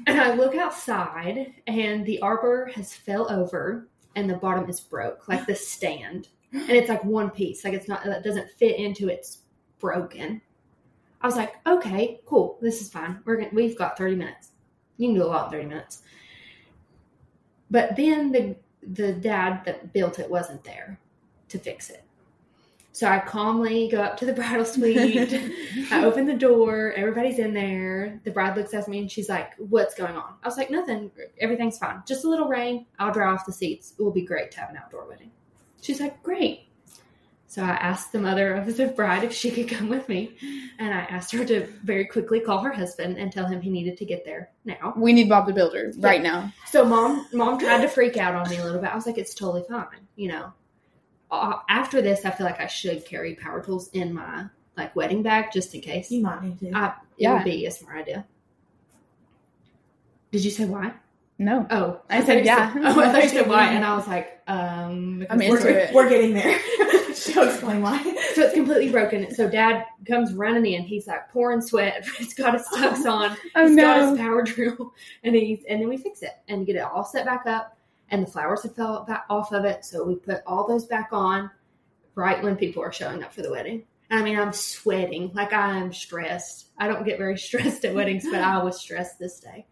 And I look outside, and the arbor has fell over, and the bottom is broke, like the stand. And it's like one piece, like it's not, it doesn't fit into it's broken. I was like, okay, cool, this is fine. We're gonna, we've got 30 minutes. You can do a lot in 30 minutes. But then the the dad that built it wasn't there to fix it. So I calmly go up to the [LAUGHS] bridal suite. I open the door. Everybody's in there. The bride looks at me and she's like, "What's going on?" I was like, "Nothing. Everything's fine. Just a little rain. I'll dry off the seats. It will be great to have an outdoor wedding." She's like, "Great." So I asked the mother of the bride if she could come with me, and I asked her to very quickly call her husband and tell him he needed to get there now. We need Bob the Builder right now. So mom, mom tried to freak out on me a little bit. I was like, "It's totally fine," you know. Uh, After this, I feel like I should carry power tools in my like wedding bag just in case. You might need to. I, it Yeah. would be a smart idea. Did you say why? No. Oh, I thought said you yeah. [LAUGHS] oh, I thought you said why, and I was like, um, because I'm we're- into it. We're getting there. [LAUGHS] [LAUGHS] She'll explain why. So it's completely broken. So dad comes running in. He's like pouring sweat. He's got his tux on. Oh He's got his power drill, and he's and then we fix it and get it all set back up. And the flowers had fell off of it, so we put all those back on right when people are showing up for the wedding. And I mean, I'm sweating like I'm stressed. I don't get very [LAUGHS] stressed at weddings, but I was stressed this day.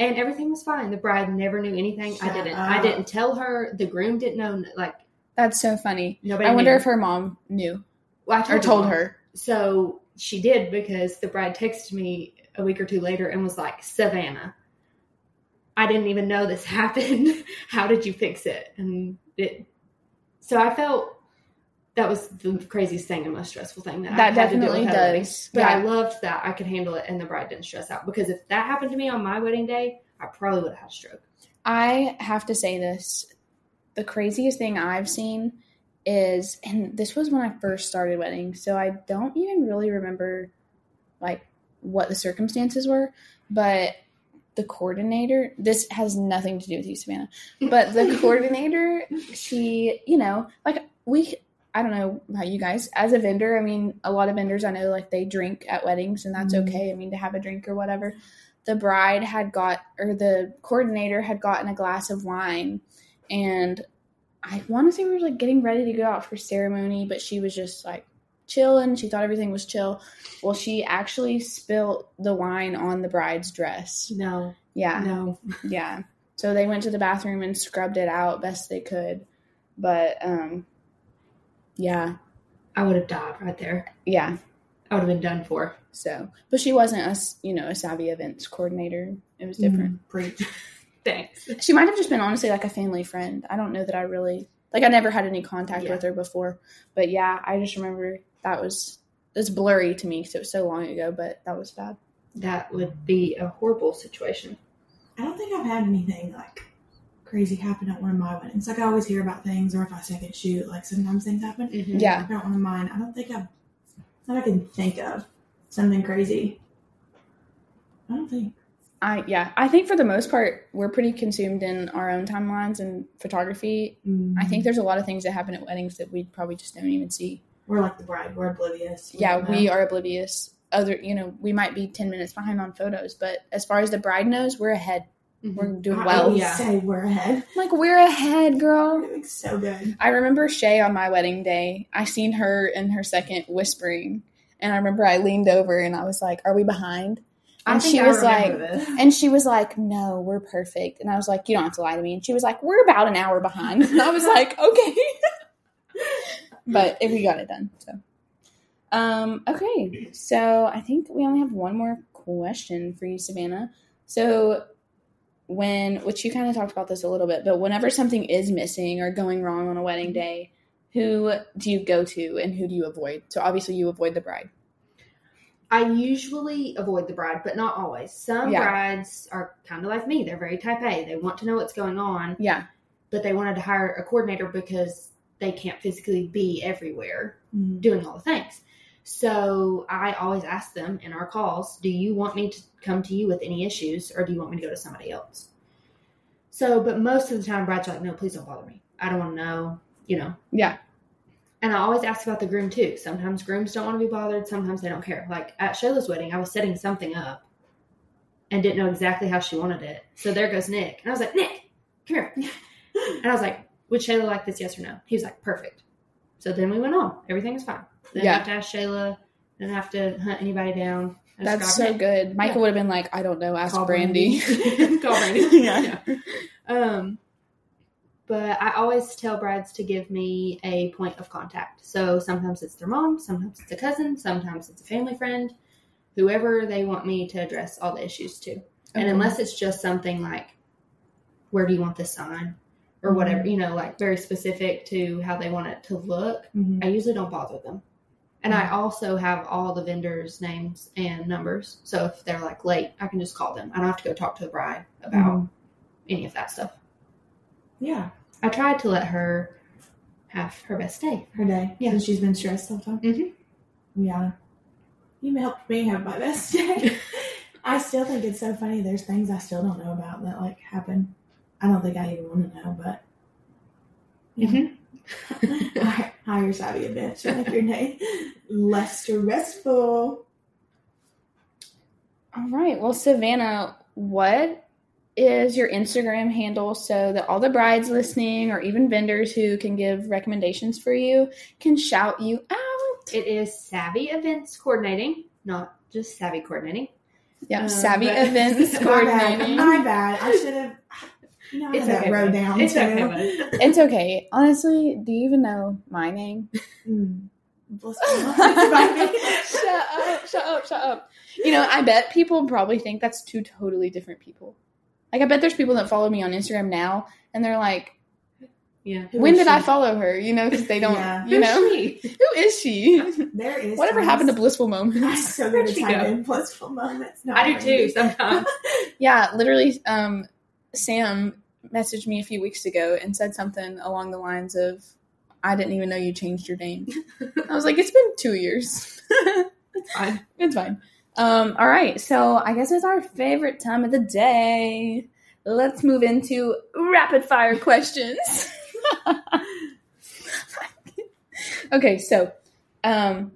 And everything was fine. The bride never knew anything. I didn't. I didn't tell her. The groom didn't know. Like That's so funny. nobody. I wonder knew. if her mom knew Well, I or told her. So she did because the bride texted me a week or two later and was like, Savannah, I didn't even know this [LAUGHS] happened. How did you fix it? And it, so I felt that was the craziest thing and most stressful thing that, I That had to deal definitely with at does. But I loved that I could handle it and the bride didn't stress out because if that happened to me on my wedding day, I probably would have had a stroke. I have to say this. The craziest thing I've seen is, and this was when I first started wedding, so I don't even really remember like what the circumstances were, but the coordinator, this has nothing to do with you, Savannah, but the [LAUGHS] coordinator, she, you know, like we, I don't know about you guys, as a vendor, I mean, a lot of vendors I know like they drink at weddings and that's Mhm. okay. I mean, to have a drink or whatever the bride had got or the coordinator had gotten a glass of wine and I want to say we were like getting ready to go out for ceremony, but she was just like chilling. She thought everything was chill. Well, she actually spilled the wine on the bride's dress. No, Yeah. no. Yeah. So they went to the bathroom and scrubbed it out best they could. But um yeah. I would have died right there. Yeah. I would have been done for. So, but she wasn't a, you know, a savvy events coordinator. It was different. Mm. [LAUGHS] Thanks. She might have just been honestly like a family friend. I don't know that I really like I never had any contact Yeah. with her before. But yeah, I just remember that was it's blurry to me because it was so long ago, but that was bad. That would be a horrible situation. I don't think I've had anything like crazy happen at one of my weddings. Like I always hear about things, or if I second shoot, like sometimes things happen. Mm-hmm. Yeah. Not one of mine. I don't think I've that I can think of something crazy. I don't think. I yeah, I think for the most part we're pretty consumed in our own timelines and photography. I think mm-hmm. there's a lot of things that happen at weddings that we probably just don't even see. We're like the bride. We're oblivious. We Yeah, we are oblivious. Other, you know, we might be 10 minutes behind on photos, but as far as the bride knows, we're ahead. Mm-hmm. We're doing I well. yeah. say we're ahead. Like we're ahead, We're girl. so good. I remember Shay on my wedding day. I seen her in her second whispering, and I remember I leaned over and I was like, "Are we behind?" And she I was like, this. and she was like, "No, we're perfect." And I was like, "You don't have to lie to me." And she was like, "We're about an hour behind." [LAUGHS] And I was like, "Okay," [LAUGHS] but if we got it done. So, um, okay. So I think we only have one more question for you, Savannah. So when which you kind of talked about this a little bit, but whenever something is missing or going wrong on a wedding day, who do you go to and who do you avoid? So obviously you avoid the bride. I usually avoid the bride, but not always. Some Yeah. brides are kind of like me. They're very type A. They want to know what's going on, Yeah. but they wanted to hire a coordinator because they can't physically be everywhere Mm. doing all the things. So I always ask them in our calls, do you want me to come to you with any issues or do you want me to go to somebody else? So, but most of the time, brides are like, no, please don't bother me. I don't want to know, you know. Yeah. And I always ask about the groom too. Sometimes grooms don't want to be bothered, sometimes they don't care. Like at Shayla's wedding, I was setting something up and didn't know exactly how she wanted it. So there goes Nick. And I was like, Nick, come here. [LAUGHS] and I was like, would Shayla like this? Yes or no? He was like, perfect. So then we went on. Everything was fine. Didn't Yeah. have to ask Shayla. Didn't have to hunt anybody down. I That's so Nick. good. Michael Yeah. would have been like, I don't know, ask Call Brandi. [LAUGHS] [LAUGHS] Call Brandi. [LAUGHS] Yeah. Um, but I always tell brides to give me a point of contact. So sometimes it's their mom, sometimes it's a cousin, sometimes it's a family friend, whoever they want me to address all the issues to. And unless it's just something like, where do you want this sign? Or whatever, you know, like very specific to how they want it to look, Mhm. I usually don't bother them. And I also have all the vendors' names and numbers. So if they're like late, I can just call them. I don't have to go talk to the bride about Mhm. any of that stuff. Yeah, I tried to let her have her best day. her day. Yeah. Yeah, she's been stressed all the time. Mhm. Yeah. You helped me have my best day. [LAUGHS] I still think it's so funny. There's things I still don't know about that like happen. I don't think I even want to know, but Mhm. [LAUGHS] Hi- hire savvy events to make your day less stressful. All right. Well, Savannah, what is your Instagram handle so that all the brides listening or even vendors who can give recommendations for you can shout you out? It is Savvy Events Coordinating, not just Savvy Coordinating. Yeah, Um, savvy but- events [LAUGHS] My bad. coordinating. My bad. I should have. You know, I It's okay, wrote down It's too. okay. It's okay. Honestly, do you even know my name? Mm. Blissful moments [LAUGHS] by me. shut up, shut up, shut up. You know, I bet people probably think that's two totally different people. Like, I bet there's people that follow me on Instagram now, and they're like, Yeah. Who when is did she? I follow her? You know, because they don't, Yeah. you know, Who's she? who is she? There is Whatever times- happened to blissful moments. I'm moments? so Where'd good at in blissful moments. No, I do too sometimes. [LAUGHS] Yeah, literally, um, Sam messaged me a few weeks ago and said something along the lines of, I didn't even know you changed your name. I was like, it's been two years. It's fine. [LAUGHS] It's fine. Um, all right, so I guess it's our favorite time of the day. Let's move into rapid fire questions. [LAUGHS] okay, so um,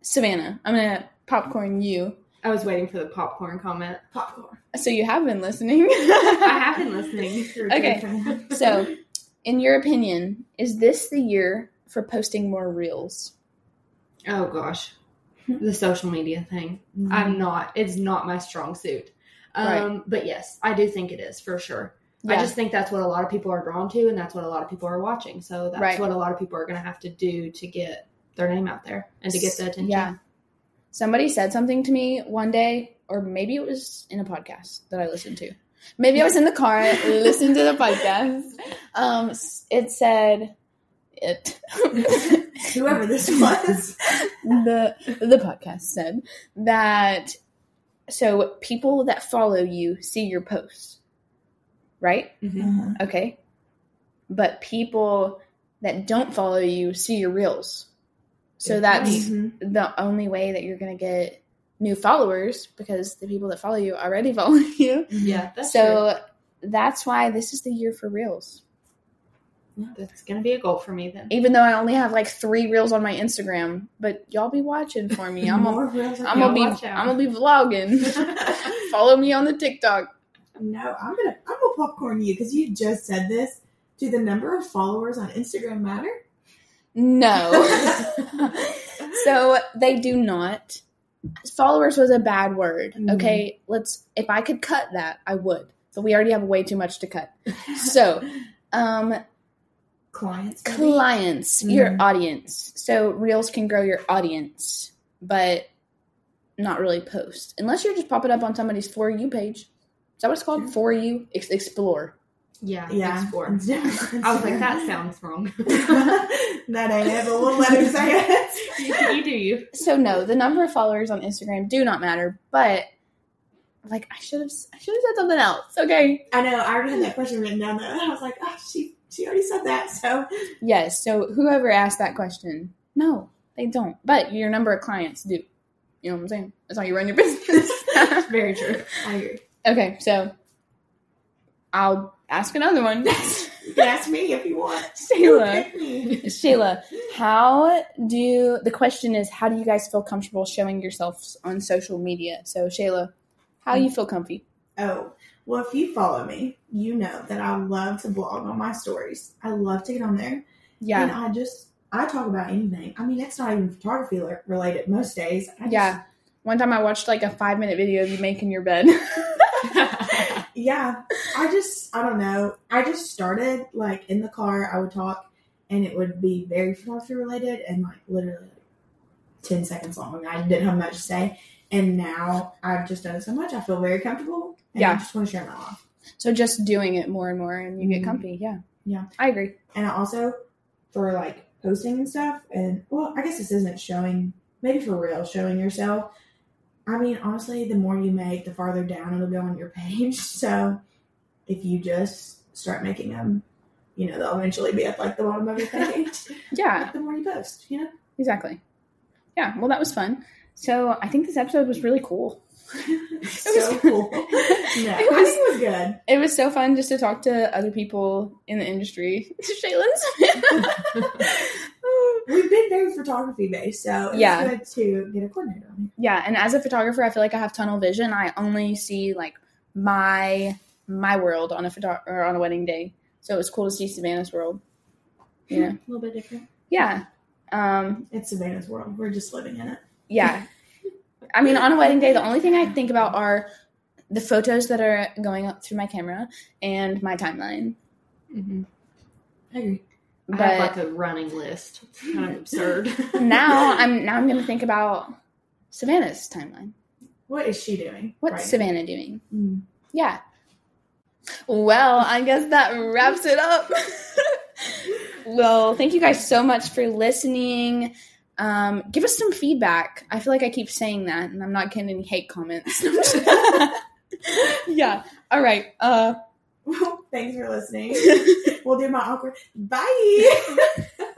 Savannah, I'm gonna popcorn you. I was waiting for the popcorn comment. popcorn. So you have been listening. [LAUGHS] I have been [LAUGHS] listening. Okay. So, in your opinion, is this the year for posting more reels? Oh gosh, the social media thing. Mm-hmm. I'm not. It's not my strong suit. Um, But yes, I do think it is for sure. I just think that's what a lot of people are drawn to, and that's what a lot of people are watching. So that's Right. what a lot of people are going to have to do to get their name out there and to get the attention. Yeah. Somebody said something to me one day, or maybe it was in a podcast that I listened to. Maybe I was in the car listening to the podcast. Um, it said it. [LAUGHS] Whoever this was. the the podcast said that so people that follow you see your posts, right? Mhm. Uh-huh. Okay. But people that don't follow you see your reels. So Good that's Mhm. the only way that you're going to get new followers because the people that follow you already [LAUGHS] follow you. Yeah, that's so that's why this is the year for reels. true. That's going to be a goal for me then. Even though I only have like three reels on my Instagram, but y'all be watching for me. [LAUGHS] I'm gonna, More reels like I'm gonna be. I'm gonna be vlogging. [LAUGHS] follow me on the TikTok. No, I'm gonna I'm gonna popcorn you because you just said this. Do the number of followers on Instagram matter? No. [LAUGHS] so they do not. Followers was a bad word. Mhm. Okay, let's. If I could cut that, I would. But we already have way too much to cut. So, um, Clients. clients, your Mhm. audience. So reels can grow your audience, but not really post unless you're just popping up on somebody's for you page. Is that what it's called? Sure. For you Ex- explore. Yeah, Yeah. explore. it's. [LAUGHS] I was like, that sounds wrong. [LAUGHS] that ain't it, but we'll let him say it. [LAUGHS] you, you do you. So no, the number of followers on Instagram do not matter, but like I should have I should have said something else. Okay. I know. I already had that question written down there. I was like, oh, she she already said that. So Yes. So whoever asked that question, no, they don't. But your number of clients do. You know what I'm saying? That's how you run your business. Very true. I agree. okay, so I'll ask another one. You can ask me if you want. [LAUGHS] Shayla. Me. How do the question is how do you guys feel comfortable showing yourselves on social media? So Shayla, how do you feel comfy? Oh, well, if you follow me, you know that I love to blog on my stories. I love to get on there. Yeah. And I just, I talk about anything. I mean, it's not even photography related most days. I just- Yeah. One time I watched like a five minute video of you making your bed. [LAUGHS] [LAUGHS] Yeah. I just, I don't know. I just started like in the car, I would talk and it would be very photography related and like literally 10 seconds long. I didn't have much to say. And now I've just done it so much, I feel very comfortable. And I just want to share my life. so just doing it more and more and you get Mhm. comfy. Yeah. Yeah. I agree. And I also, for like posting and stuff, and well, I guess this isn't showing, maybe for real, showing yourself. I mean, honestly, the more you make, the farther down it'll go on your page. [LAUGHS] So if you just start making them, you know, they'll eventually be at like the bottom of your [LAUGHS] page. Yeah, the more you post, you know? exactly. yeah, well, that was fun. So I think this episode was really cool. so cool. No, It was- [LAUGHS] it was good. It was so fun just to talk to other people in the industry. Shaylin's. We've been very photography based, so it's Yeah. good to get a coordinator on it. yeah, and as a photographer, I feel like I have tunnel vision. I only see like my my world on a photo or on a wedding day. So it was cool to see Savannah's world. [LAUGHS] You know, a little bit different. yeah, um, It's Savannah's world. We're just living in it. yeah. [LAUGHS] I mean, on a wedding day, the only thing I think about are the photos that are going up through my camera and my timeline. Mm-hmm. I agree. I have like a running list. It's kind of absurd. [LAUGHS] now I'm now I'm going to think about Savannah's timeline. What is she doing? What's right Savannah doing? Mm. Yeah. Well, I guess that wraps it up. [LAUGHS] well, thank you guys so much for listening. Um, give us some feedback. I feel like I keep saying that, and I'm not getting any hate comments. [LAUGHS] yeah. All right. Uh, Well, [LAUGHS] thanks for listening. [LAUGHS] we'll do my awkward bye. [LAUGHS]